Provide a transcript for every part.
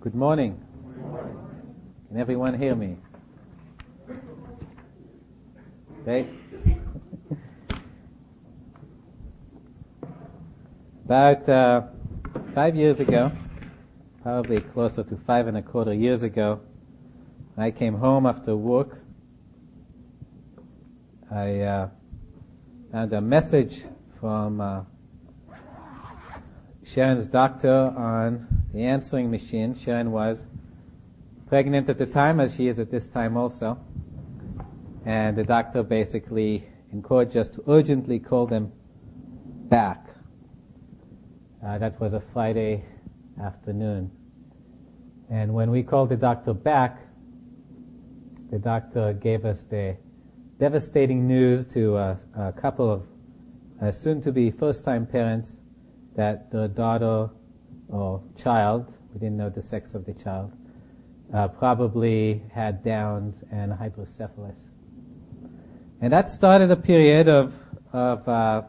Good morning. Can everyone hear me? Okay. About uh, five years ago, probably closer to five and a quarter years ago, I came home after work. I uh, found a message from uh, Sharon's doctor on the answering machine. Sharon was pregnant at the time, as she is at this time also. And the doctor basically encouraged us to urgently call them back. Uh, that was a Friday afternoon. And when we called the doctor back, the doctor gave us the devastating news to a, a couple of uh, soon-to-be first-time parents that their daughter or child, we didn't know the sex of the child, uh, probably had Downs and hydrocephalus. And that started a period of, of uh,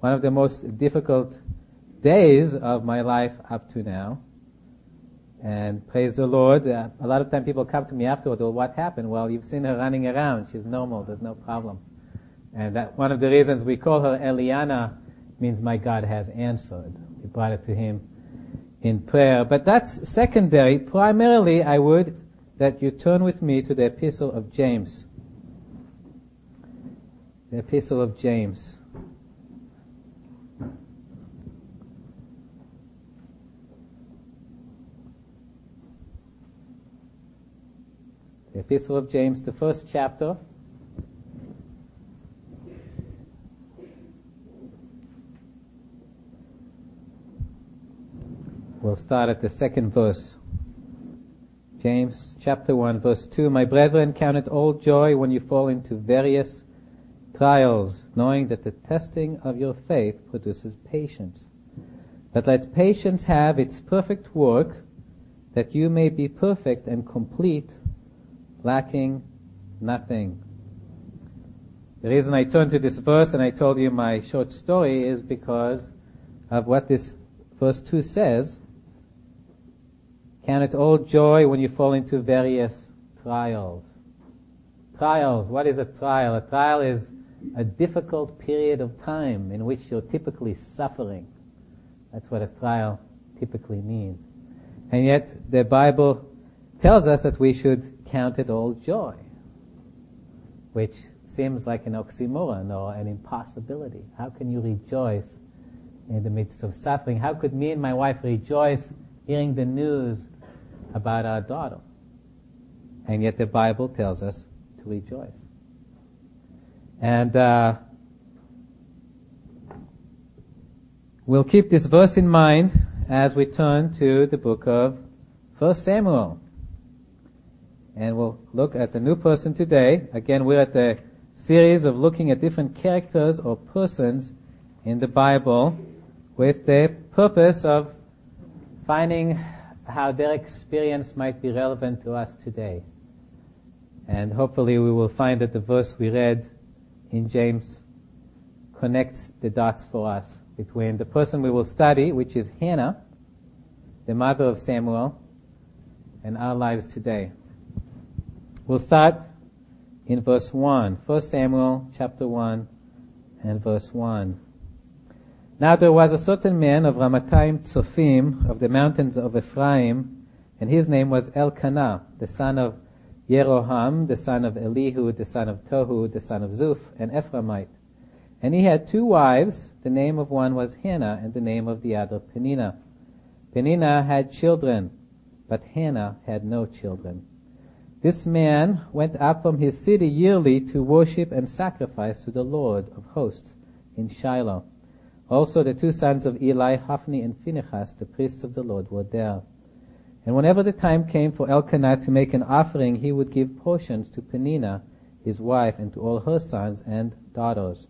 one of the most difficult days of my life up to now. And praise the Lord, uh, a lot of time people come to me afterward, well, what happened? Well, you've seen her running around. She's normal. There's no problem. And that one of the reasons we call her Eliana means my God has answered. We brought it to him in prayer. But that's secondary. Primarily, I would that you turn with me to the epistle of James. The epistle of James. The epistle of James, the first chapter. We'll start at the second verse. James chapter 1 verse 2, My brethren, count it all joy when you fall into various trials, knowing that the testing of your faith produces patience. But let patience have its perfect work, that you may be perfect and complete, lacking nothing. The reason I turned to this verse and I told you my short story is because of what this verse 2 says. Count it all joy when you fall into various trials. Trials. What is a trial? A trial is a difficult period of time in which you're typically suffering. That's what a trial typically means. And yet the Bible tells us that we should count it all joy, which seems like an oxymoron or an impossibility. How can you rejoice in the midst of suffering? How could me and my wife rejoice hearing the news about our daughter. And yet the Bible tells us to rejoice. And uh, we'll keep this verse in mind as we turn to the book of First Samuel. And we'll look at the new person today. Again, we're at the series of looking at different characters or persons in the Bible with the purpose of finding how their experience might be relevant to us today. And hopefully we will find that the verse we read in James connects the dots for us between the person we will study, which is Hannah, the mother of Samuel, and our lives today. We'll start in verse 1. 1 Samuel chapter 1 and verse 1. Now there was a certain man of Ramatayim Tzofim of the mountains of Ephraim, and his name was Elkanah, the son of Yeroham, the son of Elihu, the son of Tohu, the son of Zuph, an Ephraimite. And he had two wives. The name of one was Hannah, and the name of the other Peninnah. Peninnah had children, but Hannah had no children. This man went up from his city yearly to worship and sacrifice to the Lord of hosts in Shiloh. Also the two sons of Eli, Hophni and Phinehas, the priests of the Lord, were there. And whenever the time came for Elkanah to make an offering, he would give portions to Peninnah, his wife, and to all her sons and daughters.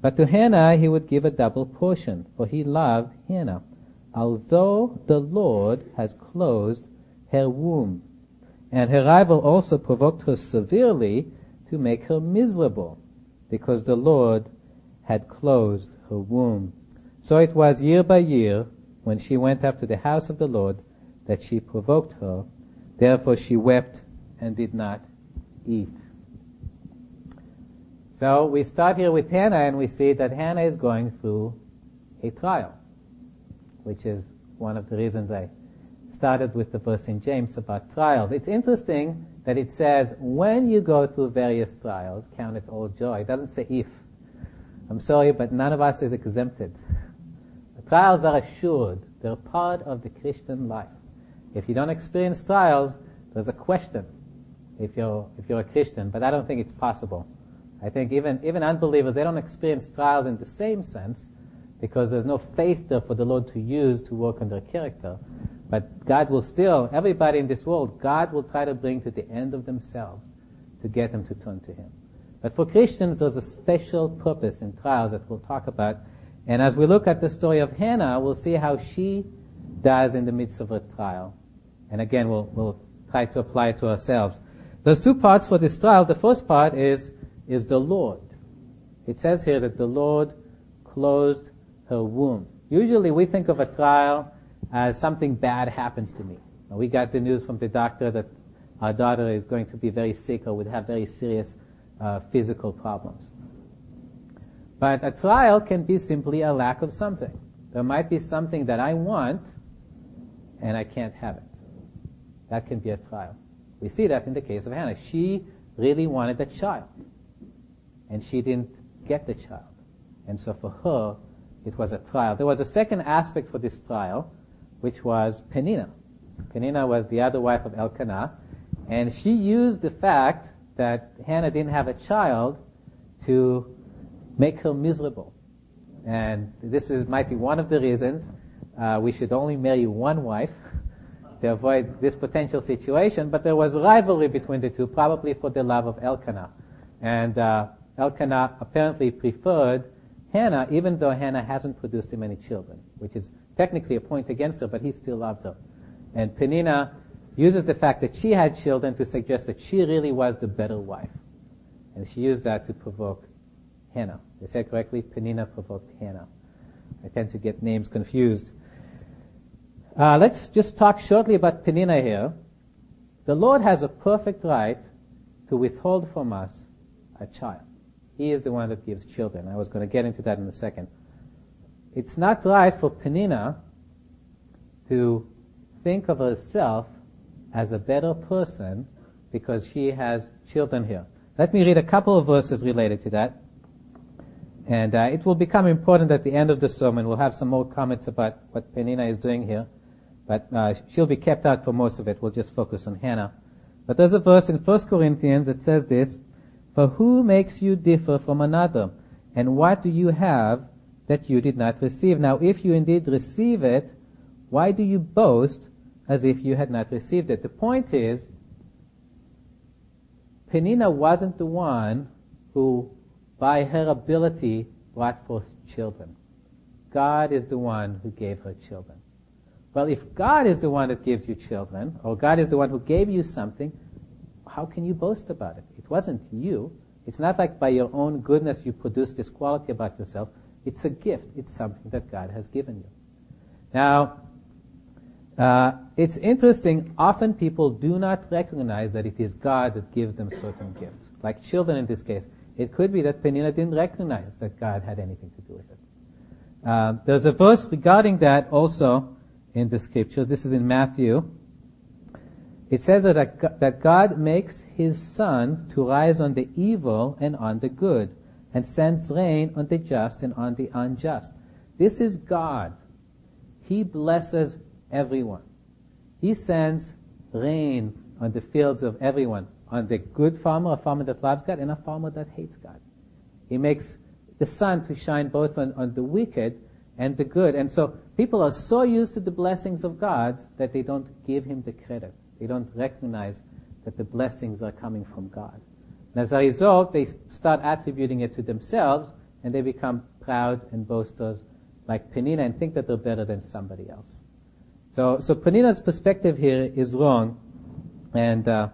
But to Hannah he would give a double portion, for he loved Hannah, although the Lord has closed her womb. And her rival also provoked her severely to make her miserable, because the Lord had closed her womb. So it was year by year, when she went up to the house of the Lord, that she provoked her. Therefore she wept and did not eat. So we start here with Hannah and we see that Hannah is going through a trial, which is one of the reasons I started with the verse in James about trials. It's interesting that it says, when you go through various trials, count it all joy. It doesn't say if. I'm sorry, but none of us is exempted. The trials are assured. They're part of the Christian life. If you don't experience trials, there's a question if you're, if you're a Christian, but I don't think it's possible. I think even, even unbelievers, they don't experience trials in the same sense because there's no faith there for the Lord to use to work on their character. But God will still, everybody in this world, God will try to bring to the end of themselves to get them to turn to Him. But for Christians, there's a special purpose in trials that we'll talk about. And as we look at the story of Hannah, we'll see how she does in the midst of a trial. And again, we'll, we'll try to apply it to ourselves. There's two parts for this trial. The first part is, is the Lord. It says here that the Lord closed her womb. Usually we think of a trial as something bad happens to me. We got the news from the doctor that our daughter is going to be very sick or would have very serious uh, physical problems. But a trial can be simply a lack of something. There might be something that I want and I can't have it. That can be a trial. We see that in the case of Hannah. She really wanted a child and she didn't get the child. And so for her, it was a trial. There was a second aspect for this trial, which was Peninnah. Peninnah was the other wife of Elkanah, and she used the fact that Hannah didn't have a child to make her miserable. And this is, might be one of the reasons uh, we should only marry one wife to avoid this potential situation. But there was rivalry between the two, probably for the love of Elkanah. And uh, Elkanah apparently preferred Hannah, even though Hannah hasn't produced him any children, which is technically a point against her, but he still loved her. And Peninnah uses the fact that she had children to suggest that she really was the better wife. And she used that to provoke Hannah. They said correctly, Peninnah provoked Hannah. I tend to get names confused. Uh, let's just talk shortly about Peninnah here. The Lord has a perfect right to withhold from us a child. He is the one that gives children. I was going to get into that in a second. It's not right for Peninnah to think of herself as a better person because she has children here. Let me read a couple of verses related to that. And uh, it will become important at the end of the sermon. We'll have some more comments about what Peninnah is doing here. But uh, she'll be kept out for most of it. We'll just focus on Hannah. But there's a verse in 1 Corinthians that says this, For who makes you differ from another? And what do you have that you did not receive. Now, if you indeed receive it, why do you boast as if you had not received it? The point is, Peninnah wasn't the one who, by her ability, brought forth children. God is the one who gave her children. Well, if God is the one that gives you children, or God is the one who gave you something, how can you boast about it? It wasn't you. It's not like by your own goodness you produced this quality about yourself. It's a gift. It's something that God has given you. Now, uh, it's interesting. Often people do not recognize that it is God that gives them certain gifts. Like children in this case. It could be that Peninnah didn't recognize that God had anything to do with it. Uh, there's a verse regarding that also in the scriptures. This is in Matthew. It says that, that God makes his sun to rise on the evil and on the good and sends rain on the just and on the unjust. This is God. He blesses everyone. He sends rain on the fields of everyone, on the good farmer, a farmer that loves God, and a farmer that hates God. He makes the sun to shine both on, on the wicked and the good. And so people are so used to the blessings of God that they don't give him the credit. They don't recognize that the blessings are coming from God. And as a result, they start attributing it to themselves and they become proud and boasters like Peninnah and think that they're better than somebody else. So, so Peninnah's perspective here is wrong and uh,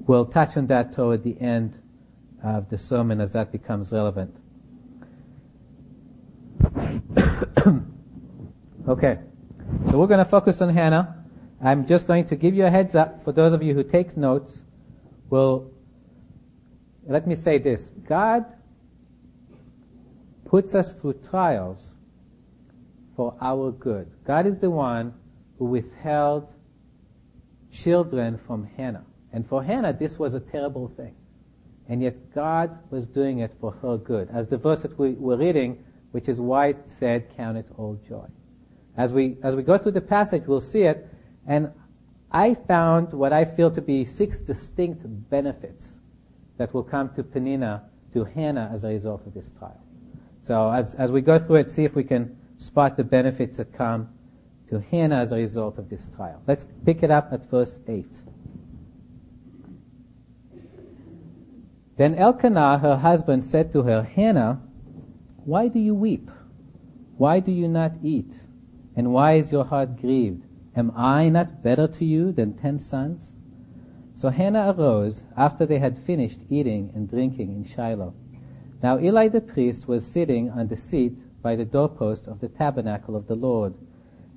we'll touch on that toward the end of the sermon as that becomes relevant. okay, so we're going to focus on Hannah. I'm just going to give you a heads up for those of you who take notes. Well, let me say this. God puts us through trials for our good. God is the one who withheld children from Hannah. And for Hannah, this was a terrible thing. And yet God was doing it for her good. As the verse that we were reading, which is why it said, count it all joy. As we, as we go through the passage, we'll see it. And I found what I feel to be six distinct benefits that will come to Peninnah, to Hannah as a result of this trial. So as, as we go through it, see if we can spot the benefits that come to Hannah as a result of this trial. Let's pick it up at verse 8. Then Elkanah, her husband, said to her, Hannah, why do you weep? Why do you not eat? And why is your heart grieved? Am I not better to you than ten sons? So Hannah arose after they had finished eating and drinking in Shiloh. Now Eli the priest was sitting on the seat by the doorpost of the tabernacle of the Lord.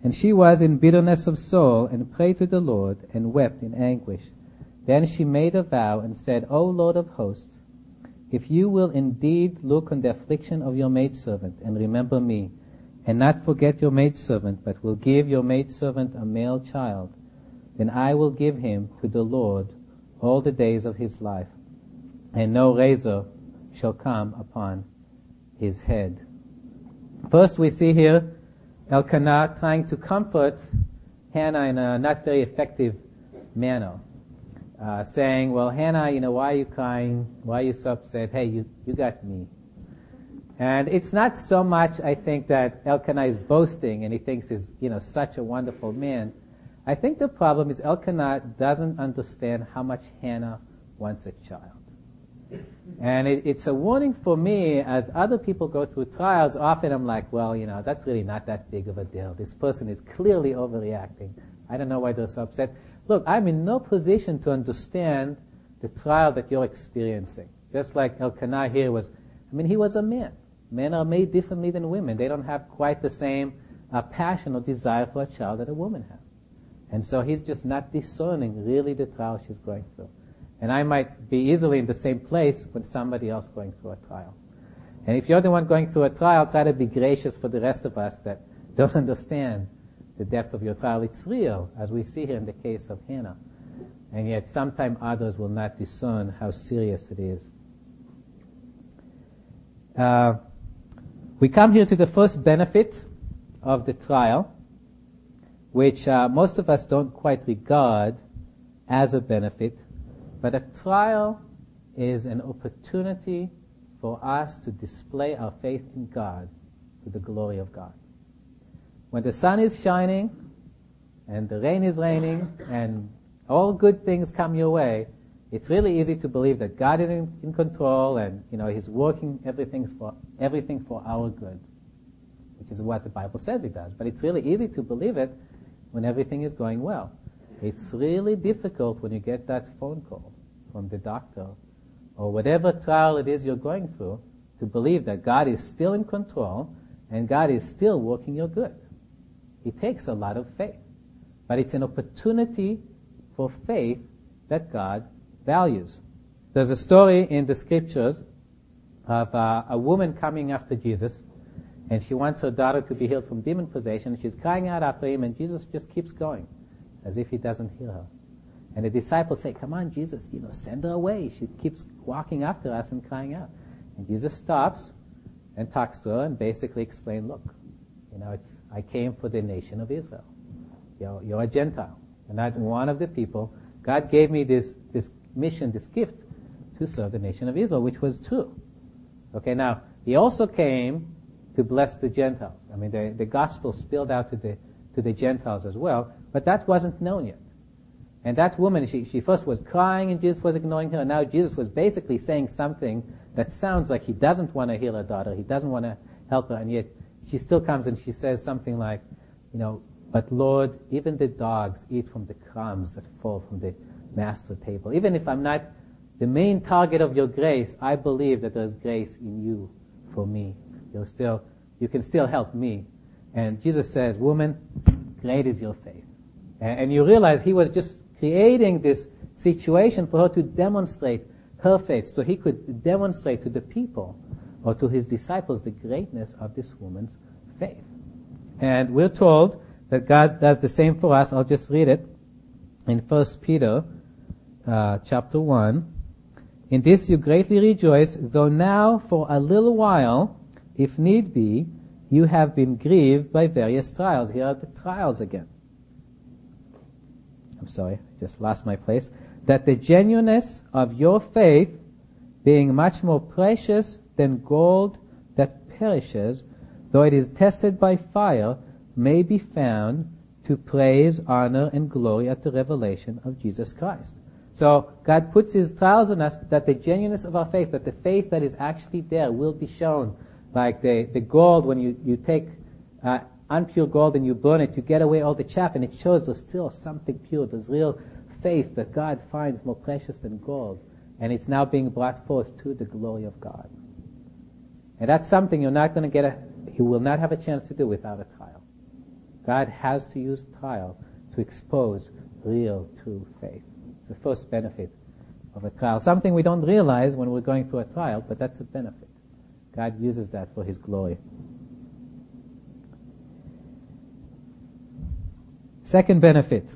And she was in bitterness of soul and prayed to the Lord and wept in anguish. Then she made a vow and said, O Lord of hosts, if you will indeed look on the affliction of your maidservant and remember me, and not forget your maidservant, but will give your maidservant a male child, then I will give him to the Lord all the days of his life, and no razor shall come upon his head. First we see here Elkanah trying to comfort Hannah in a not very effective manner. Uh, saying, well, Hannah, you know, why are you crying? Why are you so upset? Hey, you, you got me. And it's not so much, I think, that Elkanah is boasting and he thinks he's, you know, such a wonderful man. I think the problem is Elkanah doesn't understand how much Hannah wants a child. And it, it's a warning for me as other people go through trials. Often I'm like, well, you know, that's really not that big of a deal. This person is clearly overreacting. I don't know why they're so upset. Look, I'm in no position to understand the trial that you're experiencing. Just like Elkanah here was, I mean, he was a man. Men are made differently than women. They don't have quite the same uh, passion or desire for a child that a woman has. And so he's just not discerning really the trial she's going through. And I might be easily in the same place with somebody else going through a trial. And if you're the one going through a trial, try to be gracious for the rest of us that don't understand the depth of your trial. It's real, as we see here in the case of Hannah. And yet sometimes others will not discern how serious it is. Uh, we come here to the first benefit of the trial, which uh, most of us don't quite regard as a benefit, but a trial is an opportunity for us to display our faith in God to the glory of God. When the sun is shining and the rain is raining and all good things come your way, it's really easy to believe that God is in, in control and you know He's working everything for everything for our good, which is what the Bible says He does. But it's really easy to believe it when everything is going well. It's really difficult when you get that phone call from the doctor or whatever trial it is you're going through to believe that God is still in control and God is still working your good. It takes a lot of faith. But it's an opportunity for faith that God values. There's a story in the scriptures of uh, a woman coming after Jesus and she wants her daughter to be healed from demon possession. She's crying out after him, and Jesus just keeps going, as if he doesn't hear her. And the disciples say, "Come on, Jesus, you know, send her away. She keeps walking after us and crying out." And Jesus stops and talks to her and basically explains, "Look, you know, it's I came for the nation of Israel. You're, you're a Gentile. You're not one of the people. God gave me this this mission, this gift, to serve the nation of Israel, which was true. Okay, now He also came to bless the Gentiles. I mean, the, the gospel spilled out to the, to the Gentiles as well, but that wasn't known yet. And that woman, she, she first was crying and Jesus was ignoring her, and now Jesus was basically saying something that sounds like he doesn't want to heal her daughter, he doesn't want to help her, and yet she still comes and she says something like, you know, but Lord, even the dogs eat from the crumbs that fall from the master table. Even if I'm not the main target of your grace, I believe that there's grace in you for me you'll still, you can still help me. And Jesus says, woman, great is your faith. And, and you realize he was just creating this situation for her to demonstrate her faith, so he could demonstrate to the people or to his disciples the greatness of this woman's faith. And we're told that God does the same for us. I'll just read it in First Peter uh, chapter one. In this you greatly rejoice, though now for a little while, if need be, you have been grieved by various trials. Here are the trials again. I'm sorry, just lost my place. That the genuineness of your faith, being much more precious than gold that perishes, though it is tested by fire, may be found to praise, honor, and glory at the revelation of Jesus Christ. So God puts His trials on us that the genuineness of our faith, that the faith that is actually there will be shown. Like the, the gold, when you, you take uh, unpure gold and you burn it, you get away all the chaff and it shows there's still something pure. There's real faith that God finds more precious than gold. And it's now being brought forth to the glory of God. And that's something you're not going to get a, you will not have a chance to do without a trial. God has to use trial to expose real, true faith. It's the first benefit of a trial. Something we don't realize when we're going through a trial, but that's a benefit. God uses that for His glory. Second benefit.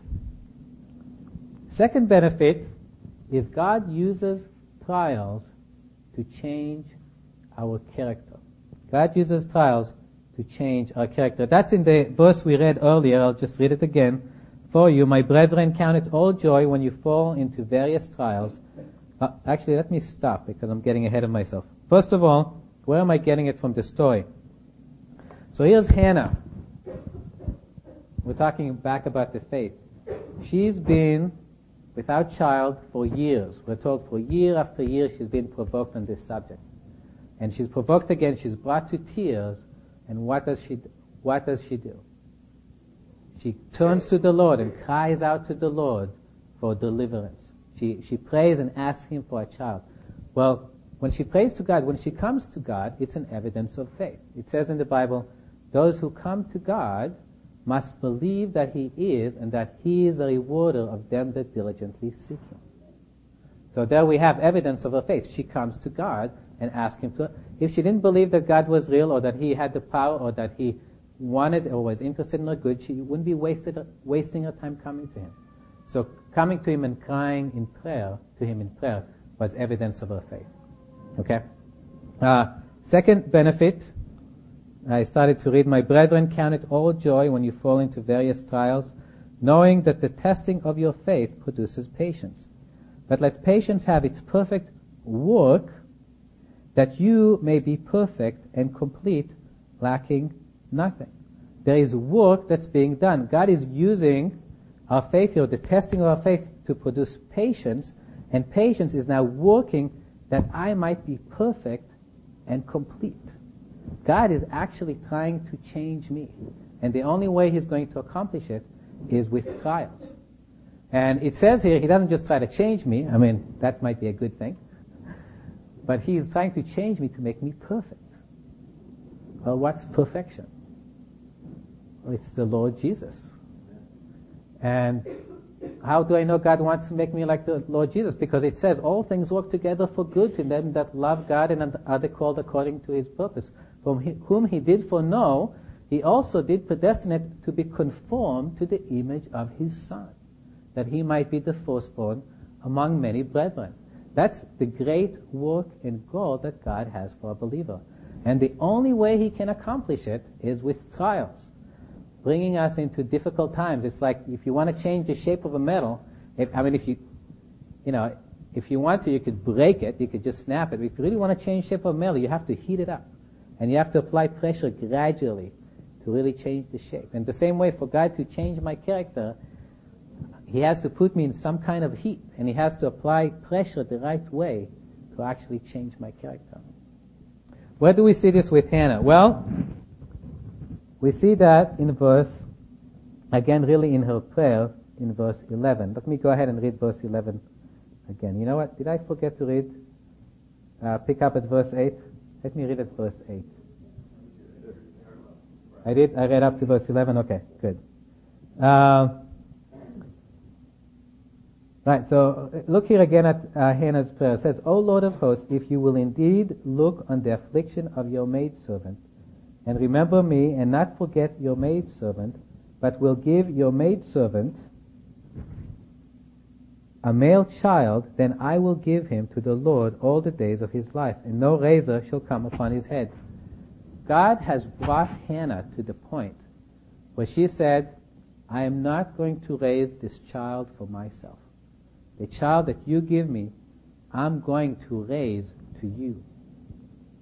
Second benefit is God uses trials to change our character. God uses trials to change our character. That's in the verse we read earlier. I'll just read it again for you. My brethren, count it all joy when you fall into various trials. Uh, actually, let me stop because I'm getting ahead of myself. First of all, where am I getting it from the story? So here's Hannah. We're talking back about the faith. She's been without child for years. We're told for year after year she's been provoked on this subject. And she's provoked again, she's brought to tears, and what does she do? What does she do? She turns to the Lord and cries out to the Lord for deliverance. She, she prays and asks Him for a child. Well, when she prays to God, when she comes to God, it's an evidence of faith. It says in the Bible, those who come to God must believe that He is and that He is a rewarder of them that diligently seek Him. So there we have evidence of her faith. She comes to God and asks Him to. If she didn't believe that God was real or that He had the power or that He wanted or was interested in her good, she wouldn't be wasted, wasting her time coming to Him. So coming to Him and crying in prayer to Him in prayer was evidence of her faith. Okay. Uh, second benefit I started to read, My brethren, count it all joy when you fall into various trials, knowing that the testing of your faith produces patience. But let patience have its perfect work, that you may be perfect and complete, lacking nothing. There is work that's being done. God is using our faith here, the testing of our faith, to produce patience, and patience is now working that I might be perfect and complete. God is actually trying to change me. And the only way He's going to accomplish it is with trials. And it says here, He doesn't just try to change me. I mean, that might be a good thing. But He's trying to change me to make me perfect. Well, what's perfection? Well, it's the Lord Jesus. And how do I know God wants to make me like the Lord Jesus? Because it says all things work together for good to them that love God and are called according to His purpose whom he did foreknow, he also did predestinate to be conformed to the image of his son, that he might be the firstborn among many brethren. That's the great work and goal that God has for a believer. And the only way he can accomplish it is with trials, bringing us into difficult times. It's like if you want to change the shape of a metal, if, I mean, if you, you know, if you want to, you could break it, you could just snap it. But if you really want to change the shape of metal, you have to heat it up. And you have to apply pressure gradually to really change the shape. And the same way for God to change my character, He has to put me in some kind of heat and He has to apply pressure the right way to actually change my character. Where do we see this with Hannah? Well, we see that in verse, again really in her prayer, in verse 11. Let me go ahead and read verse 11 again. You know what? Did I forget to read? Uh, pick up at verse 8. Let me read at verse 8. I did. I read up to verse 11. Okay, good. Uh, Right, so uh, look here again at uh, Hannah's prayer. It says, O Lord of hosts, if you will indeed look on the affliction of your maidservant, and remember me, and not forget your maidservant, but will give your maidservant a male child, then I will give him to the Lord all the days of his life, and no razor shall come upon his head. God has brought Hannah to the point where she said, I am not going to raise this child for myself. The child that you give me, I'm going to raise to you.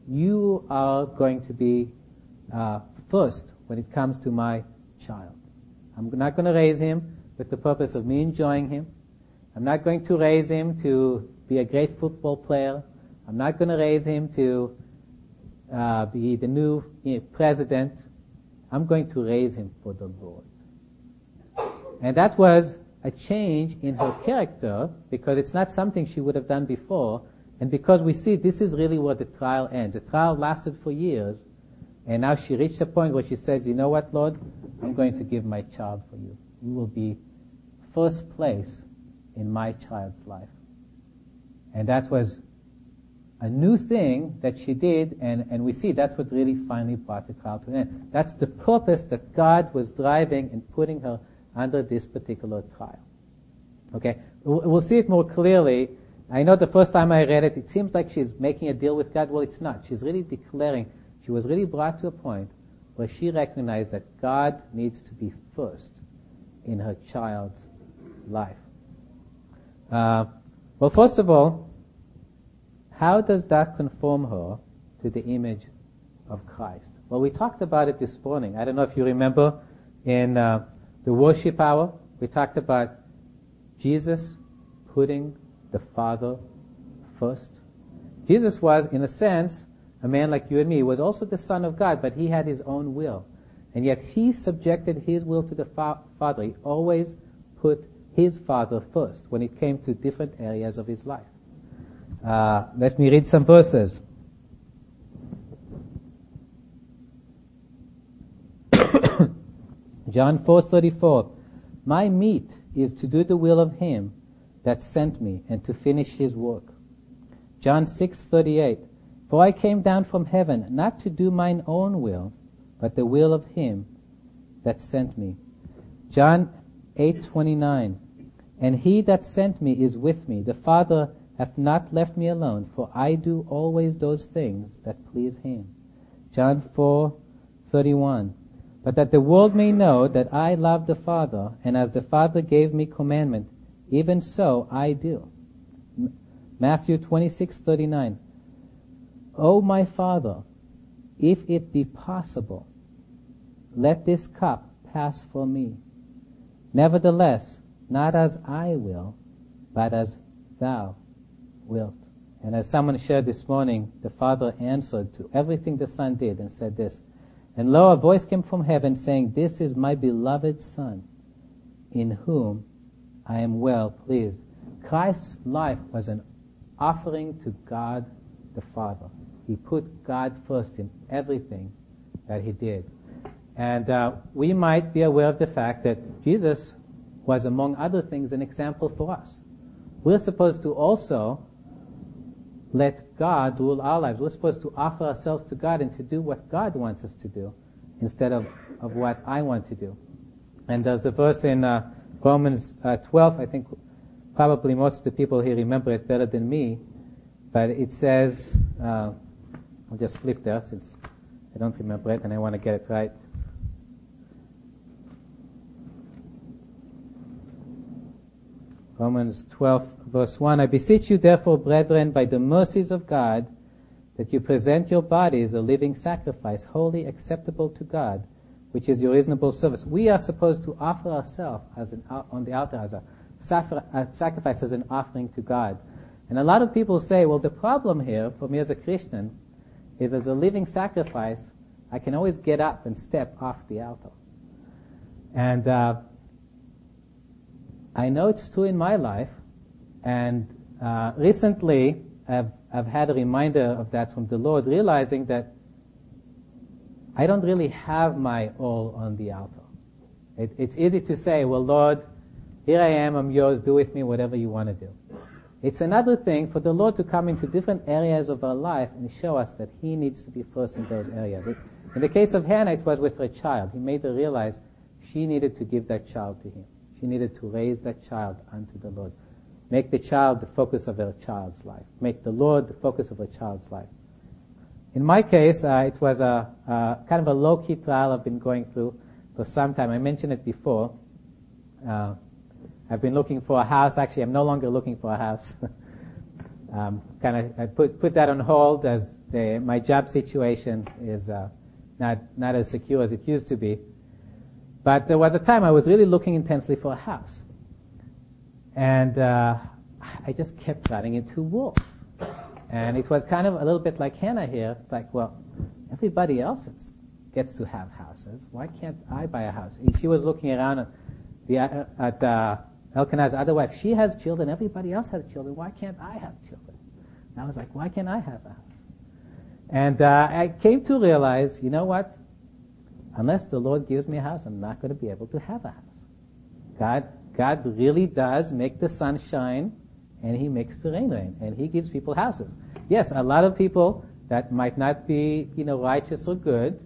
You are going to be uh, first when it comes to my child. I'm not going to raise him with the purpose of me enjoying him. I'm not going to raise him to be a great football player. I'm not going to raise him to uh, be the new president. I'm going to raise him for the Lord. And that was a change in her character because it's not something she would have done before. And because we see this is really where the trial ends. The trial lasted for years. And now she reached a point where she says, you know what, Lord? I'm going to give my child for you. You will be first place in my child's life. And that was a new thing that she did, and, and we see that's what really finally brought the trial to an end. That's the purpose that God was driving and putting her under this particular trial. Okay, we'll see it more clearly. I know the first time I read it, it seems like she's making a deal with God. Well, it's not. She's really declaring, she was really brought to a point where she recognized that God needs to be first in her child's life. Uh, well, first of all, how does that conform her to the image of Christ? Well, we talked about it this morning. I don't know if you remember in uh, the worship hour, we talked about Jesus putting the Father first. Jesus was, in a sense, a man like you and me, He was also the Son of God, but he had his own will. And yet he subjected his will to the fa- Father. He always put his Father first when it came to different areas of his life. Uh, let me read some verses. John 4:34 My meat is to do the will of him that sent me and to finish his work. John 6:38 For I came down from heaven not to do mine own will but the will of him that sent me. John 8:29 And he that sent me is with me. The Father hath not left me alone, for I do always those things that please him. John 4:31 but that the world may know that I love the Father, and as the Father gave me commandment, even so I do. Matthew 26:39 O my Father, if it be possible, let this cup pass from me. Nevertheless, not as I will, but as thou wilt. And as someone shared this morning, the Father answered to everything the Son did and said this, and lo, a voice came from heaven saying, This is my beloved Son, in whom I am well pleased. Christ's life was an offering to God the Father. He put God first in everything that he did. And uh, we might be aware of the fact that Jesus was, among other things, an example for us. We're supposed to also let God rule our lives. We're supposed to offer ourselves to God and to do what God wants us to do instead of, of what I want to do. And there's the verse in uh, Romans uh, 12, I think probably most of the people here remember it better than me, but it says, uh, I'll just flip there since I don't remember it and I want to get it right. Romans 12 verse 1, I beseech you therefore, brethren, by the mercies of God, that you present your bodies a living sacrifice, wholly acceptable to God, which is your reasonable service. We are supposed to offer ourselves as an, on the altar as a, a sacrifice, as an offering to God. And a lot of people say, well, the problem here for me as a Christian is as a living sacrifice, I can always get up and step off the altar. And uh, I know it's true in my life, and uh, recently I've, I've had a reminder of that from the Lord, realizing that I don't really have my all on the altar. It, it's easy to say, well, Lord, Here I am, I'm yours, do with me whatever you want to do. It's another thing for the Lord to come into different areas of our life and show us that He needs to be first in those areas. In the case of Hannah, it was with her child. He made her realize she needed to give that child to Him. She needed to raise that child unto the Lord. Make the child the focus of her child's life. Make the Lord the focus of her child's life. In my case, uh, it was a, kind of a low-key trial I've been going through for some time. I mentioned it before. Uh, I've been looking for a house. Actually, I'm no longer looking for a house. um, kind of, I put put that on hold as the, my job situation is uh, not not as secure as it used to be. But there was a time I was really looking intensely for a house, and uh, I just kept running into walls. And it was kind of a little bit like Hannah here, like, well, everybody else gets to have houses. Why can't I buy a house? She was looking around at, the, at uh, Elkanah's other wife. She has children. Everybody else has children. Why can't I have children? And I was like, why can't I have a house? And uh, I came to realize, you know what? Unless the Lord gives me a house, I'm not going to be able to have a house. God, God really does make the sun shine and he makes the rain rain, and he gives people houses. Yes, a lot of people that might not be, you know, righteous or good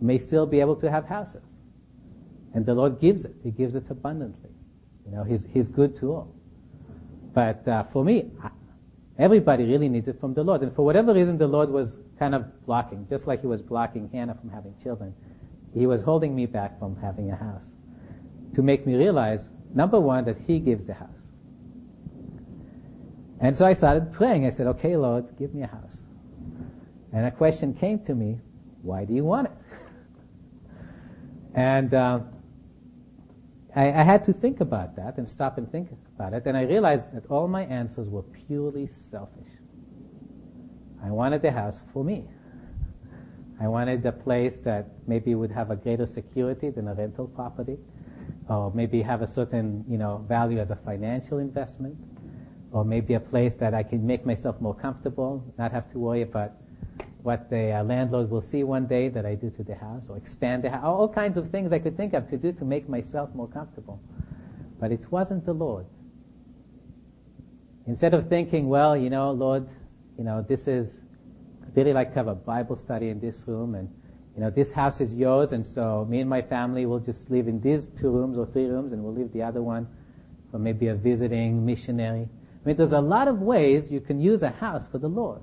may still be able to have houses. And the Lord gives it. He gives it abundantly. You know, He's, he's good to all. But uh, for me, everybody really needs it from the Lord. And for whatever reason, the Lord was kind of blocking, just like He was blocking Hannah from having children. He was holding me back from having a house to make me realize, number one, that He gives the house. And so I started praying. I said, okay, Lord, give me a house. And a question came to me, why do you want it? and uh, I, I, had to think about that and stop and think about it. And I realized that all my answers were purely selfish. I wanted the house for me. I wanted a place that maybe would have a greater security than a rental property, or maybe have a certain, you know, value as a financial investment or maybe a place that I can make myself more comfortable, not have to worry about what the uh, landlord will see one day that I do to the house, or expand the house, all kinds of things I could think of to do to make myself more comfortable. But it wasn't the Lord. Instead of thinking, well, you know, Lord, you know, this is, really like to have a Bible study in this room, and, you know, this house is yours, and so me and my family will just live in these two rooms or three rooms, and we'll leave the other one for maybe a visiting missionary. I mean, there's a lot of ways you can use a house for the Lord.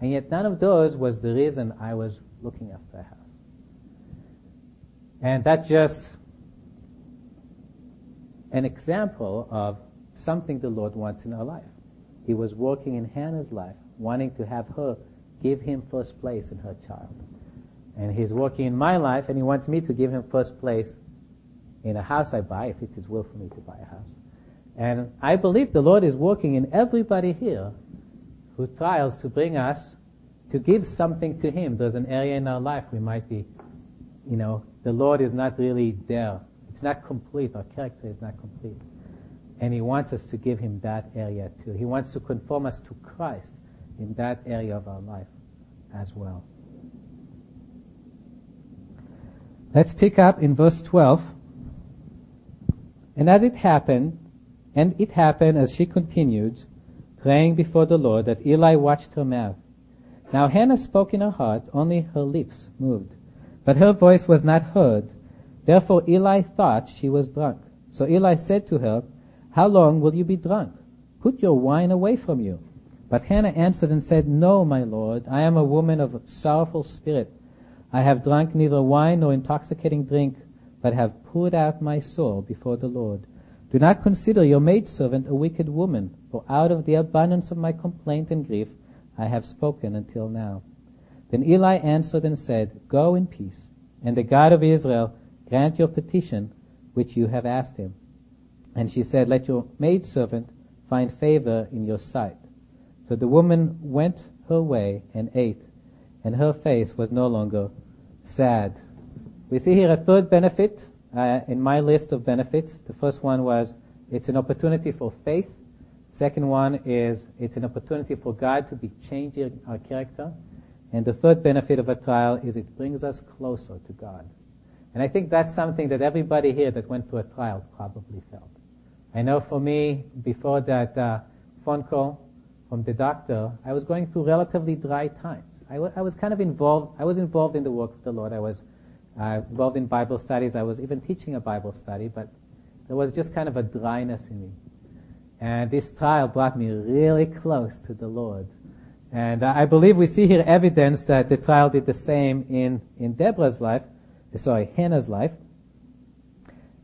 And yet none of those was the reason I was looking after a house. And that's just an example of something the Lord wants in our life. He was working in Hannah's life, wanting to have her give him first place in her child. And he's working in my life, and he wants me to give him first place in a house I buy, if it's his will for me to buy a house. And I believe the Lord is working in everybody here who trials to bring us to give something to Him. There's an area in our life we might be, you know, the Lord is not really there. It's not complete. Our character is not complete. And He wants us to give Him that area too. He wants to conform us to Christ in that area of our life as well. Let's pick up in verse 12. And as it happened, and it happened as she continued, praying before the Lord, that Eli watched her mouth. Now Hannah spoke in her heart, only her lips moved. But her voice was not heard. Therefore Eli thought she was drunk. So Eli said to her, How long will you be drunk? Put your wine away from you. But Hannah answered and said, No, my lord, I am a woman of sorrowful spirit. I have drunk neither wine nor intoxicating drink, but have poured out my soul before the Lord. Do not consider your maidservant a wicked woman, for out of the abundance of my complaint and grief I have spoken until now. Then Eli answered and said, Go in peace, and the God of Israel grant your petition which you have asked him. And she said, Let your maidservant find favor in your sight. So the woman went her way and ate, and her face was no longer sad. We see here a third benefit uh, in my list of benefits. The first one was it's an opportunity for faith. Second one is it's an opportunity for God to be changing our character. And the third benefit of a trial is it brings us closer to God. And I think that's something that everybody here that went through a trial probably felt. I know for me, before that uh, phone call from the doctor, I was going through relatively dry times. I, w- I was kind of involved, I was involved in the work of the Lord. I was uh, involved in Bible studies. I was even teaching a Bible study, but there was just kind of a dryness in me. And this trial brought me really close to the Lord. And I believe we see here evidence that the trial did the same in, in Deborah's life, sorry, Hannah's life.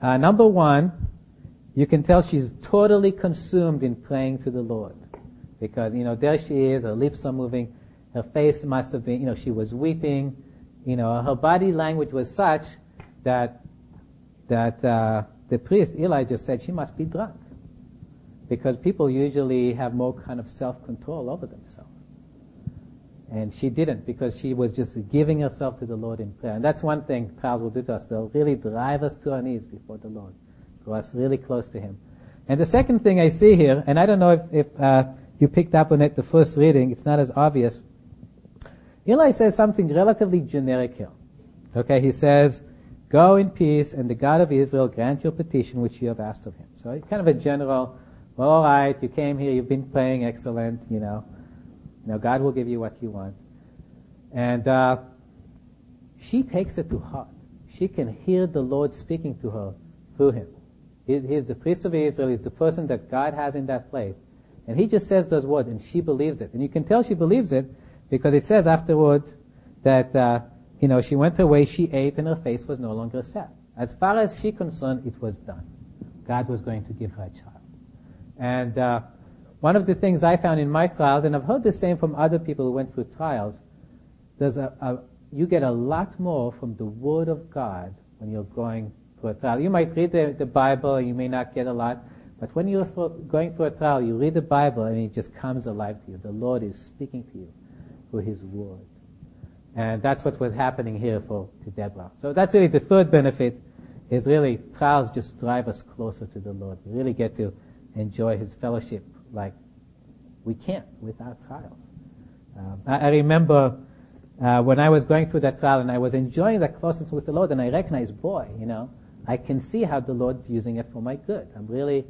Uh, number one, you can tell she's totally consumed in praying to the Lord. Because, you know, there she is, her lips are moving, her face must have been, you know, she was weeping, you know, her body language was such that, that, uh, the priest, Eli, just said she must be drunk. Because people usually have more kind of self-control over themselves. And she didn't because she was just giving herself to the Lord in prayer. And that's one thing trials will do to us. They'll really drive us to our knees before the Lord. Draw us really close to Him. And the second thing I see here, and I don't know if, if uh, you picked up on it the first reading, it's not as obvious. Eli says something relatively generic here. Okay, he says, Go in peace, and the God of Israel grant your petition which you have asked of him. So it's kind of a general, well, all right, you came here, you've been praying, excellent, you know. Now God will give you what you want. And uh, she takes it to heart. She can hear the Lord speaking to her through him. He's, he's the priest of Israel. He's the person that God has in that place. And he just says those words, and she believes it. And you can tell she believes it because it says afterward that uh, you know, she went away, she ate, and her face was no longer sad. As far as she concerned, it was done. God was going to give her a child. And uh, one of the things I found in my trials, and I've heard the same from other people who went through trials, there's a, a you get a lot more from the Word of God when you're going through a trial. You might read the, the Bible, you may not get a lot, but when you're going through a trial, you read the Bible and it just comes alive to you. The Lord is speaking to you through His Word. And that's what was happening here for to Deborah. So that's really the third benefit is really trials just drive us closer to the Lord. We really get to enjoy His fellowship like we can't without trials. Um, I, I, remember uh, when I was going through that trial and I was enjoying that closeness with the Lord, and I recognized, boy, you know, I can see how the Lord's using it for my good. I'm really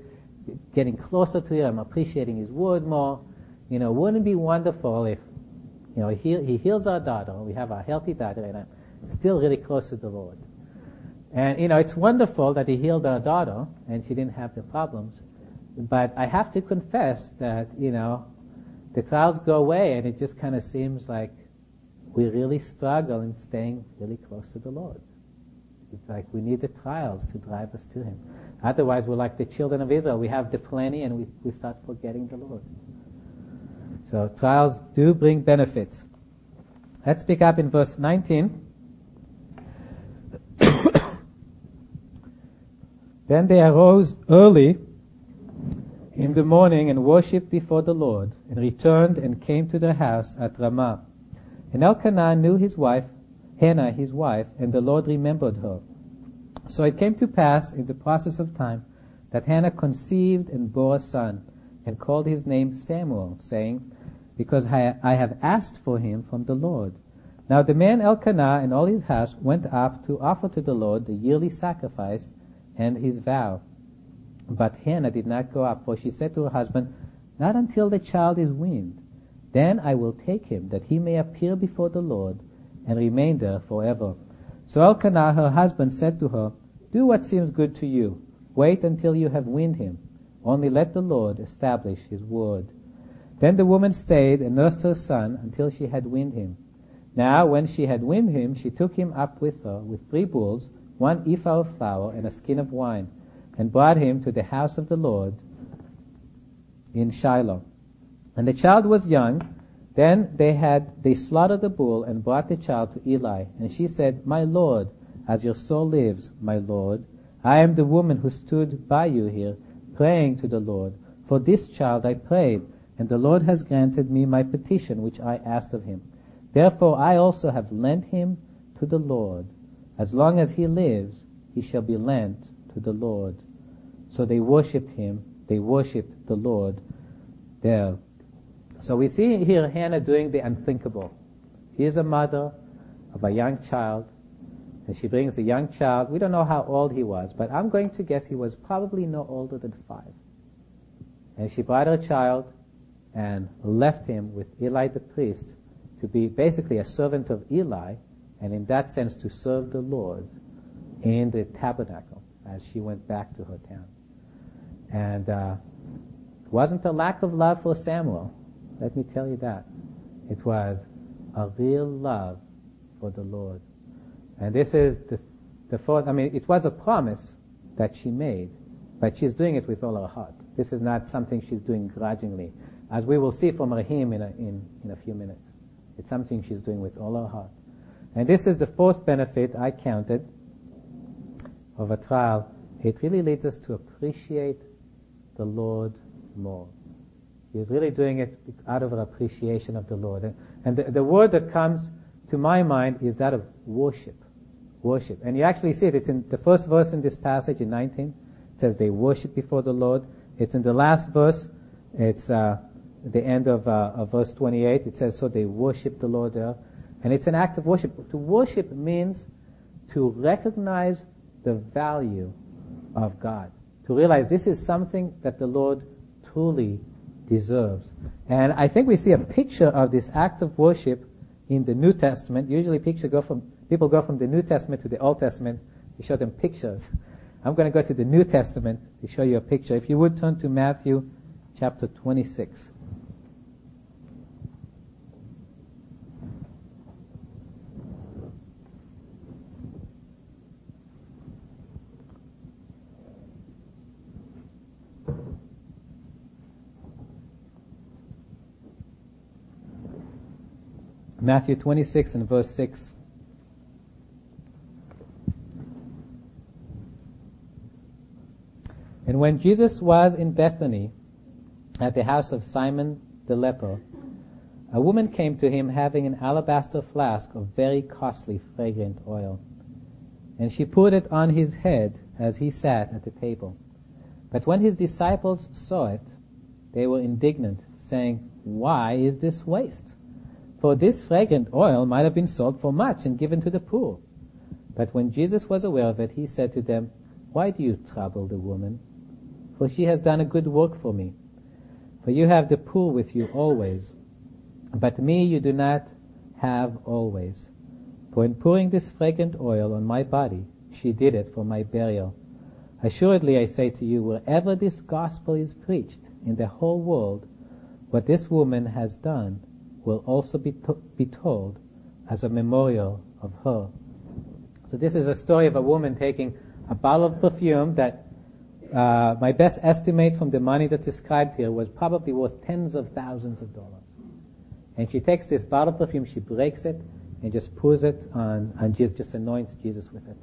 getting closer to Him. I'm appreciating His Word more. You know, wouldn't it be wonderful if you know, he, he heals our daughter. We have a healthy daughter and I'm still really close to the Lord. And, you know, it's wonderful that he healed our daughter and she didn't have the problems. But I have to confess that, you know, the trials go away and it just kind of seems like we really struggle in staying really close to the Lord. It's like we need the trials to drive us to Him. Otherwise, we're like the children of Israel. We have the plenty and we, we start forgetting the Lord. So trials do bring benefits. Let's pick up in verse 19. then they arose early in the morning and worshipped before the Lord, and returned and came to their house at Ramah. And Elkanah knew his wife, Hannah his wife, and the Lord remembered her. So it came to pass in the process of time that Hannah conceived and bore a son, and called his name Samuel, saying, because I have asked for him from the Lord. Now the man Elkanah and all his house went up to offer to the Lord the yearly sacrifice and his vow. But Hannah did not go up, for she said to her husband, Not until the child is weaned. Then I will take him, that he may appear before the Lord, and remain there forever. So Elkanah, her husband, said to her, Do what seems good to you. Wait until you have weaned him. Only let the Lord establish his word. Then the woman stayed and nursed her son until she had weaned him. Now, when she had weaned him, she took him up with her with three bulls, one ephah of flour, and a skin of wine, and brought him to the house of the Lord in Shiloh. And the child was young. Then they had they slaughtered the bull and brought the child to Eli. And she said, My Lord, as your soul lives, my Lord, I am the woman who stood by you here, praying to the Lord. For this child I prayed and the Lord has granted me my petition which I asked of him. Therefore I also have lent him to the Lord. As long as he lives, he shall be lent to the Lord. So they worshipped him, they worshipped the Lord there. So we see here Hannah doing the unthinkable. Is a mother of a young child, And she brings a young child. We don't know how old he was, but I'm going to guess he was probably no older than five. And she brought her child and left him with Eli the priest to be basically a servant of Eli, and in that sense to serve the Lord in the tabernacle as she went back to her town. And uh, it wasn't a lack of love for Samuel. Let me tell you that. It was a real love for the Lord. And this is the, the fourth, I mean, it was a promise that she made, but she's doing it with all her heart. This is not something she's doing grudgingly, as we will see from Rahim in a, in, in a few minutes. It's something she's doing with all her heart. And this is the fourth benefit I counted of a trial. It really leads us to appreciate the Lord more. He's really doing it out of an appreciation of the Lord. And the, the word that comes to my mind is that of worship. Worship. And you actually see it. It's in the first verse in this passage in 19. It says they worship before the Lord. It's in the last verse. It's uh, the end of, uh, of verse 28. It says, so they worship the Lord there. And it's an act of worship. To worship means to recognize the value of God. To realize this is something that the Lord truly deserves. And I think we see a picture of this act of worship in the New Testament. Usually picture go from, people go from the New Testament to the Old Testament to show them pictures. I'm going to go to the New Testament to show you a picture. If you would turn to Matthew chapter 26. Matthew 26 and verse 6. And when Jesus was in Bethany at the house of Simon the leper, a woman came to him having an alabaster flask of very costly fragrant oil. And she poured it on his head as he sat at the table. But when his disciples saw it, they were indignant, saying, Why is this waste? For this fragrant oil might have been sold for much and given to the poor. But when Jesus was aware of it, he said to them, Why do you trouble the woman? For she has done a good work for me. For you have the poor with you always, but me you do not have always. For in pouring this fragrant oil on my body, she did it for my burial. Assuredly I say to you, wherever this gospel is preached in the whole world, what this woman has done will also be, to- be told as a memorial of her. So this is a story of a woman taking a bottle of perfume that uh, my best estimate from the money that's described here was probably worth tens of thousands of dollars. And she takes this bottle of perfume, she breaks it, and just pours it on, and Jesus, just anoints Jesus with it.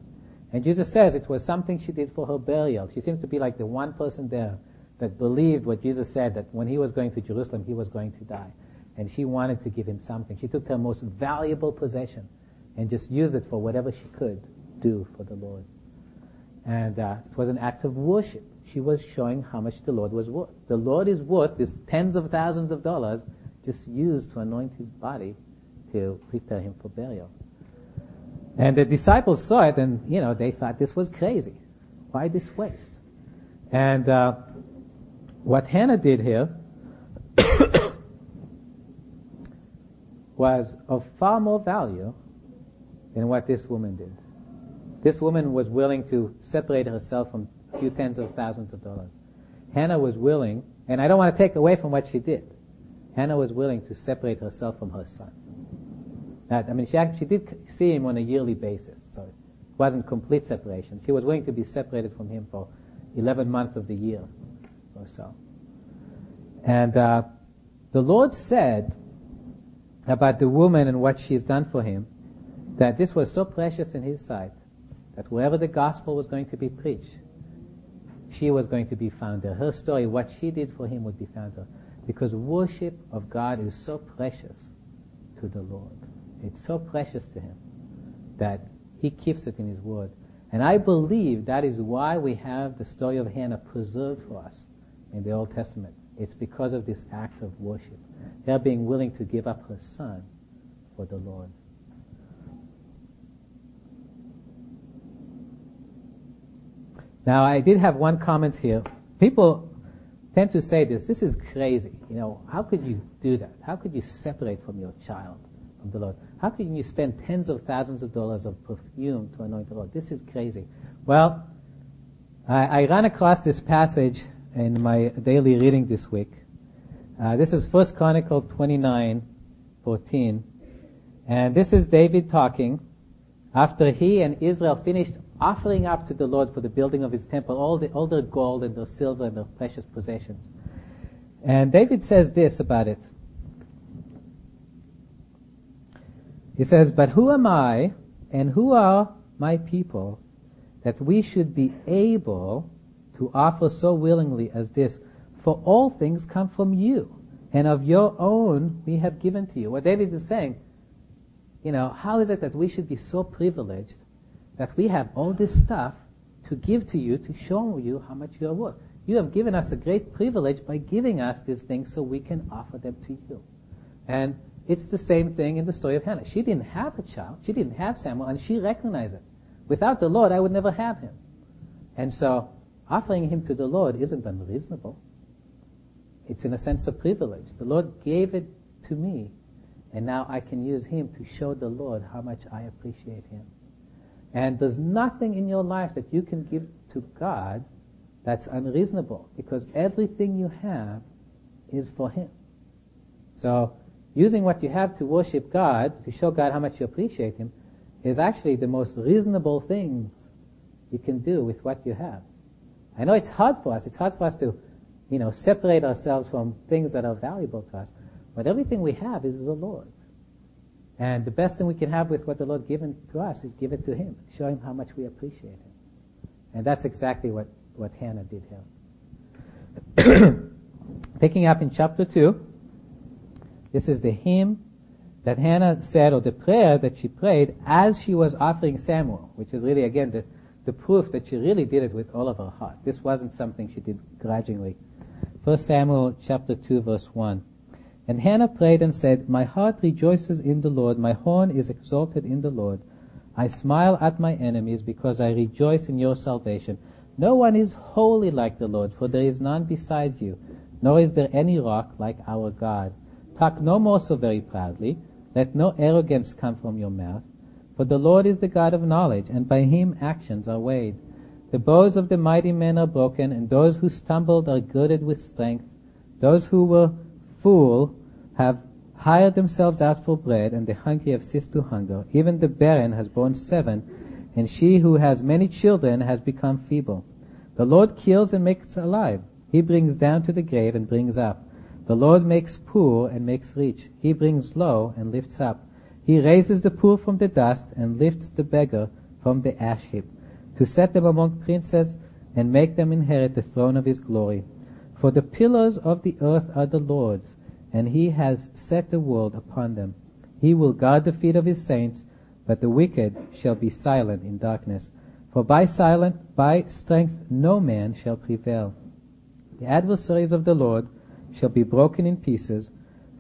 And Jesus says it was something she did for her burial. She seems to be like the one person there that believed what Jesus said, that when he was going to Jerusalem, he was going to die and she wanted to give him something. She took her most valuable possession and just used it for whatever she could do for the Lord. And uh, it was an act of worship. She was showing how much the Lord was worth. The Lord is worth this tens of thousands of dollars just used to anoint his body to prepare him for burial. And the disciples saw it and, you know, they thought this was crazy. Why this waste? And uh, what Hannah did here was of far more value than what this woman did. This woman was willing to separate herself from a few tens of thousands of dollars. Hannah was willing, and I don't want to take away from what she did. Hannah was willing to separate herself from her son. Now, I mean, she, actually, she did see him on a yearly basis, so it wasn't complete separation. She was willing to be separated from him for 11 months of the year or so. And uh, the Lord said about the woman and what she's done for him, that this was so precious in his sight that wherever the gospel was going to be preached, she was going to be found there. Her story, what she did for him, would be found there. Because worship of God is so precious to the Lord. It's so precious to him that he keeps it in his word. And I believe that is why we have the story of Hannah preserved for us in the Old Testament. It's because of this act of worship. Her being willing to give up her son for the Lord. Now, I did have one comment here. People tend to say this, this is crazy. You know, how could you do that? How could you separate from your child from the Lord? How can you spend tens of thousands of dollars of perfume to anoint the Lord? This is crazy. Well, I, I ran across this passage in my daily reading this week. Uh, this is First Chronicle 29, 14. And this is David talking after he and Israel finished offering up to the Lord for the building of his temple all, the, all their gold and their silver and their precious possessions. And David says this about it. He says, But who am I and who are my people that we should be able to offer so willingly as this? For all things come from you, and of your own we have given to you. What David is saying, you know, how is it that we should be so privileged that we have all this stuff to give to you to show you how much you are worth? You have given us a great privilege by giving us these things so we can offer them to you. And it's the same thing in the story of Hannah. She didn't have a child. She didn't have Samuel, and she recognized it. Without the Lord, I would never have him. And so, offering him to the Lord isn't unreasonable. It's in a sense a privilege. The Lord gave it to me, and now I can use him to show the Lord how much I appreciate him. And there's nothing in your life that you can give to God that's unreasonable, because everything you have is for him. So, using what you have to worship God, to show God how much you appreciate Him, is actually the most reasonable thing you can do with what you have. I know it's hard for us. It's hard for us to, you know, separate ourselves from things that are valuable to us. But everything we have is the Lord's. And the best thing we can have with what the Lord given to us is give it to Him. Show Him how much we appreciate Him. And that's exactly what, what Hannah did here. Picking up in chapter 2, this is the hymn that Hannah said, or the prayer that she prayed as she was offering Samuel, which is really, again, the, the proof that she really did it with all of her heart. This wasn't something she did grudgingly. 1 Samuel chapter 2 verse 1. And Hannah prayed and said, My heart rejoices in the Lord, my horn is exalted in the Lord. I smile at my enemies because I rejoice in your salvation. No one is holy like the Lord, for there is none besides you, nor is there any rock like our God. Talk no more so very proudly. Let no arrogance come from your mouth. For the Lord is the God of knowledge, and by him actions are weighed. The bows of the mighty men are broken, and those who stumbled are girded with strength. Those who were full have hired themselves out for bread, and the hungry have ceased to hunger. Even the barren has borne seven, and she who has many children has become feeble. The Lord kills and makes alive. He brings down to the grave and brings up. The Lord makes poor and makes rich. He brings low and lifts up. He raises the poor from the dust and lifts the beggar from the ash heap, to set them among princes and make them inherit the throne of his glory. For the pillars of the earth are the Lord's, and he has set the world upon them. He will guard the feet of his saints, but the wicked shall be silent in darkness. For by silent, by strength no man shall prevail. The adversaries of the Lord shall be broken in pieces.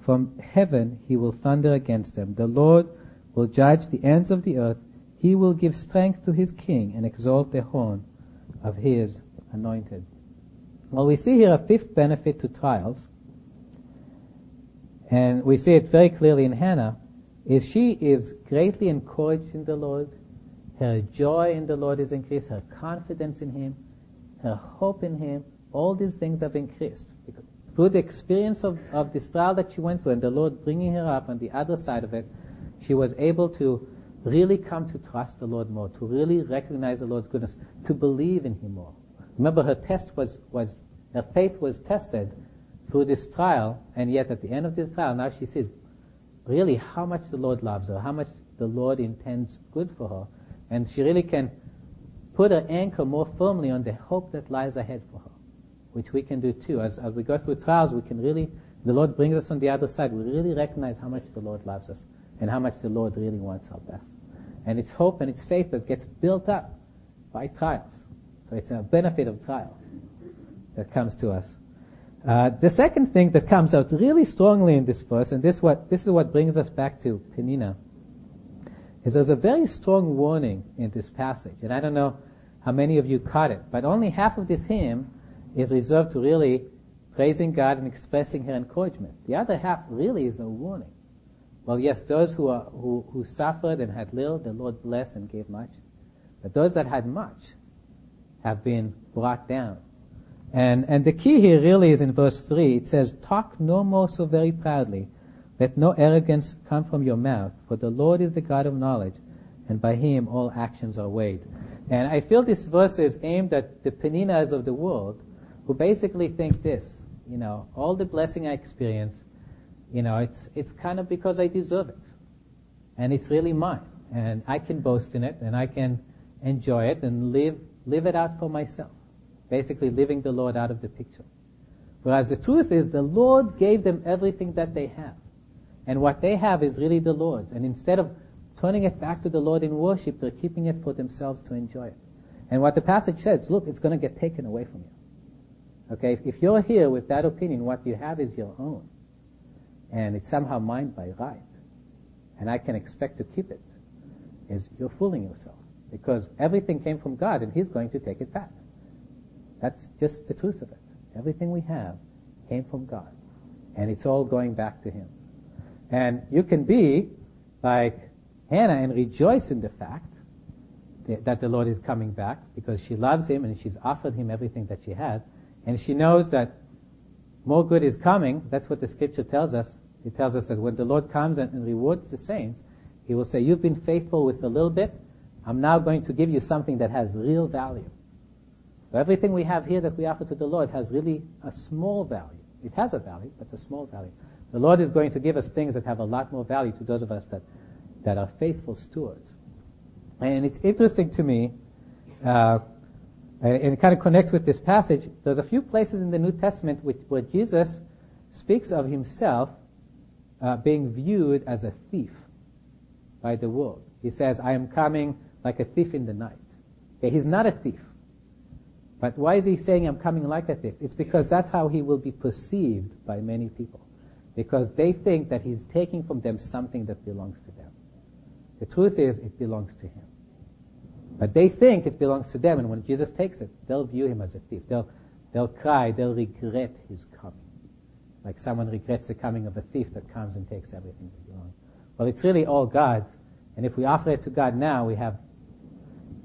From heaven he will thunder against them. The Lord will judge the ends of the earth. He will give strength to his king and exalt the horn of his anointed. Well, we see here a fifth benefit to trials. And we see it very clearly in Hannah, is she is greatly encouraged in the Lord. Her joy in the Lord is increased. Her confidence in Him, her hope in Him, all these things have increased. Because through the experience of, of this trial that she went through and the Lord bringing her up on the other side of it, she was able to really come to trust the Lord more, to really recognize the Lord's goodness, to believe in Him more. Remember, her test was, was her faith was tested through this trial, and yet at the end of this trial, now she sees really how much the Lord loves her, how much the Lord intends good for her, and she really can put her anchor more firmly on the hope that lies ahead for her which we can do too. As, as we go through trials, we can really, the Lord brings us on the other side. We really recognize how much the Lord loves us and how much the Lord really wants our best. And it's hope and it's faith that gets built up by trials. So it's a benefit of trial that comes to us. Uh, the second thing that comes out really strongly in this verse, and this what this is what brings us back to Peninnah, is there's a very strong warning in this passage. And I don't know how many of you caught it. But only half of this hymn is reserved to really praising God and expressing her encouragement. The other half really is a warning. Well, yes, those who, are, who, who suffered and had little, the Lord blessed and gave much. But those that had much have been brought down. And, and the key here really is in verse 3. It says, Talk no more so very proudly. Let no arrogance come from your mouth, for the Lord is the God of knowledge, and by him all actions are weighed. And I feel this verse is aimed at the Peninnahs of the world, who basically think this, you know, all the blessing I experience, you know, it's, it's kind of because I deserve it. And it's really mine. And I can boast in it, and I can enjoy it, and live, live it out for myself. Basically living the Lord out of the picture. Whereas the truth is, the Lord gave them everything that they have. And what they have is really the Lord's. And instead of turning it back to the Lord in worship, they're keeping it for themselves to enjoy it. And what the passage says, look, it's going to get taken away from you. Okay, if, if you're here with that opinion, what you have is your own. And it's somehow mine by right. And I can expect to keep it. Is you're fooling yourself. Because everything came from God and He's going to take it back. That's just the truth of it. Everything we have came from God. And it's all going back to Him. And you can be like Hannah and rejoice in the fact that the Lord is coming back because she loves Him and she's offered Him everything that she has. And she knows that more good is coming. That's what the scripture tells us. It tells us that when the Lord comes and, and rewards the saints, He will say, you've been faithful with a little bit. I'm now going to give you something that has real value. So everything we have here that we offer to the Lord has really a small value. It has a value, but a small value. The Lord is going to give us things that have a lot more value to those of us that, that are faithful stewards. And it's interesting to me, uh, and it kind of connects with this passage. There's a few places in the New Testament which, where Jesus speaks of himself uh, being viewed as a thief by the world. He says, I am coming like a thief in the night. Okay, he's not a thief. But why is he saying I'm coming like a thief? It's because that's how he will be perceived by many people. Because they think that he's taking from them something that belongs to them. The truth is, it belongs to him. But they think it belongs to them, and when Jesus takes it, they'll view him as a thief. They'll, they'll cry, they'll regret his coming. Like someone regrets the coming of a thief that comes and takes everything that belongs. Well, it's really all God's, and if we offer it to God now, we have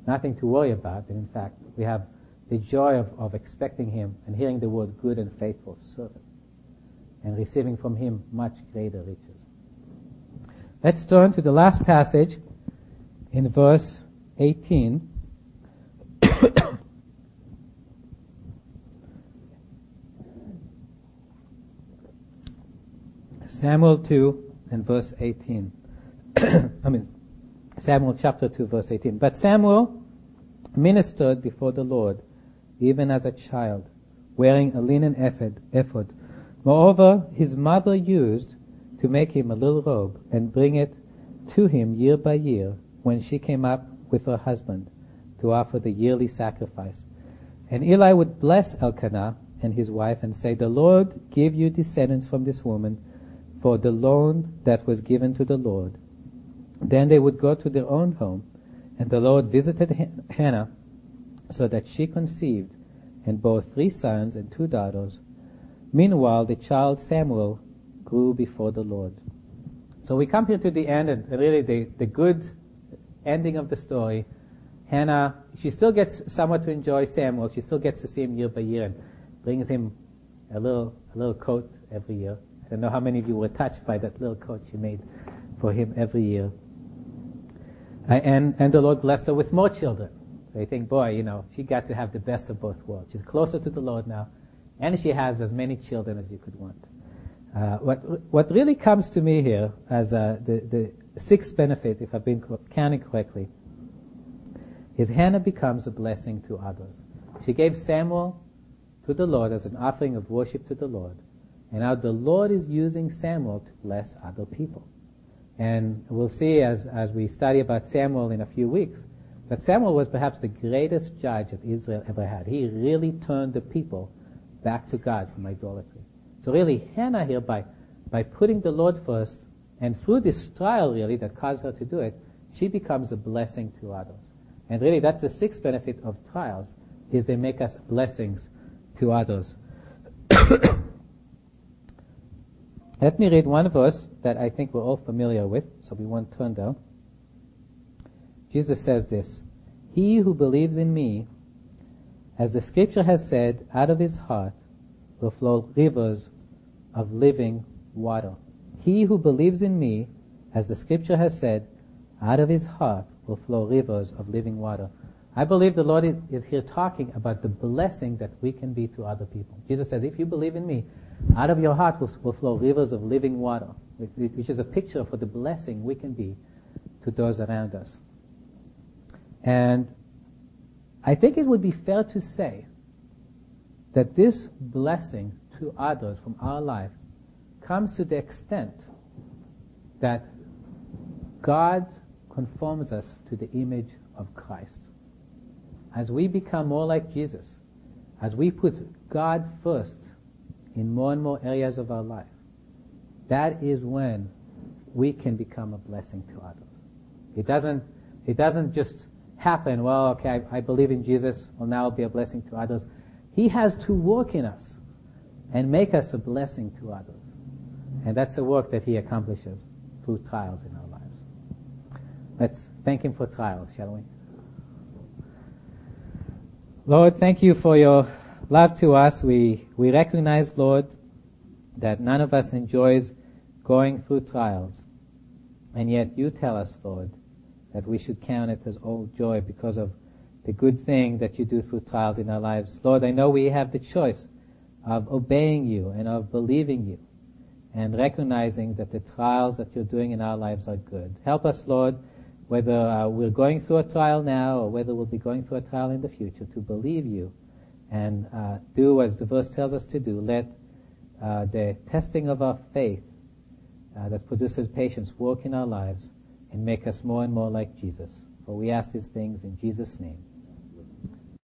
nothing to worry about, and in fact, we have the joy of, of expecting him and hearing the word good and faithful servant, and receiving from him much greater riches. Let's turn to the last passage in verse 18. Samuel 2 and verse 18. I mean, Samuel chapter 2 verse 18. But Samuel ministered before the Lord, even as a child, wearing a linen ephod. Moreover, his mother used to make him a little robe and bring it to him year by year when she came up with her husband to offer the yearly sacrifice. And Eli would bless Elkanah and his wife and say, The Lord give you descendants from this woman for the loan that was given to the Lord. Then they would go to their own home, and the Lord visited Hannah so that she conceived and bore three sons and two daughters. Meanwhile, the child Samuel grew before the Lord. So we come here to the end, and really the, the good ending of the story, Hannah, she still gets somewhat to enjoy Samuel. She still gets to see him year by year and brings him a little, a little coat every year. I know how many of you were touched by that little coat she made for him every year. And, and the Lord blessed her with more children. They think, boy, you know, she got to have the best of both worlds. She's closer to the Lord now, and she has as many children as you could want. Uh, what what really comes to me here as uh, the the sixth benefit, if I've been counting correctly, is Hannah becomes a blessing to others. She gave Samuel to the Lord as an offering of worship to the Lord. And now the Lord is using Samuel to bless other people. And we'll see as, as we study about Samuel in a few weeks that Samuel was perhaps the greatest judge that Israel ever had. He really turned the people back to God from idolatry. So really, Hannah here, by, by putting the Lord first, and through this trial really that caused her to do it, she becomes a blessing to others. And really that's the sixth benefit of trials, is they make us blessings to others. Let me read one verse that I think we're all familiar with, so we won't turn down. Jesus says this, He who believes in me, as the scripture has said, out of his heart will flow rivers of living water. He who believes in me, as the scripture has said, out of his heart will flow rivers of living water. I believe the Lord is here talking about the blessing that we can be to other people. Jesus says, if you believe in me, out of your heart will, will flow rivers of living water, which is a picture for the blessing we can be to those around us. And I think it would be fair to say that this blessing to others from our life comes to the extent that God conforms us to the image of Christ. As we become more like Jesus, as we put God first in more and more areas of our life, that is when we can become a blessing to others. It doesn't, it doesn't just happen, well, okay, I, I believe in Jesus, well now I'll be a blessing to others. He has to work in us and make us a blessing to others. And that's the work that He accomplishes through trials in our lives. Let's thank Him for trials, shall we? Lord, thank you for your love to us. We, we recognize, Lord, that none of us enjoys going through trials. And yet you tell us, Lord, that we should count it as all joy because of the good thing that you do through trials in our lives. Lord, I know we have the choice of obeying you and of believing you and recognizing that the trials that you're doing in our lives are good. Help us, Lord, whether uh, we're going through a trial now or whether we'll be going through a trial in the future, to believe you and uh, do as the verse tells us to do. Let uh, the testing of our faith uh, that produces patience work in our lives and make us more and more like Jesus. For we ask these things in Jesus' name.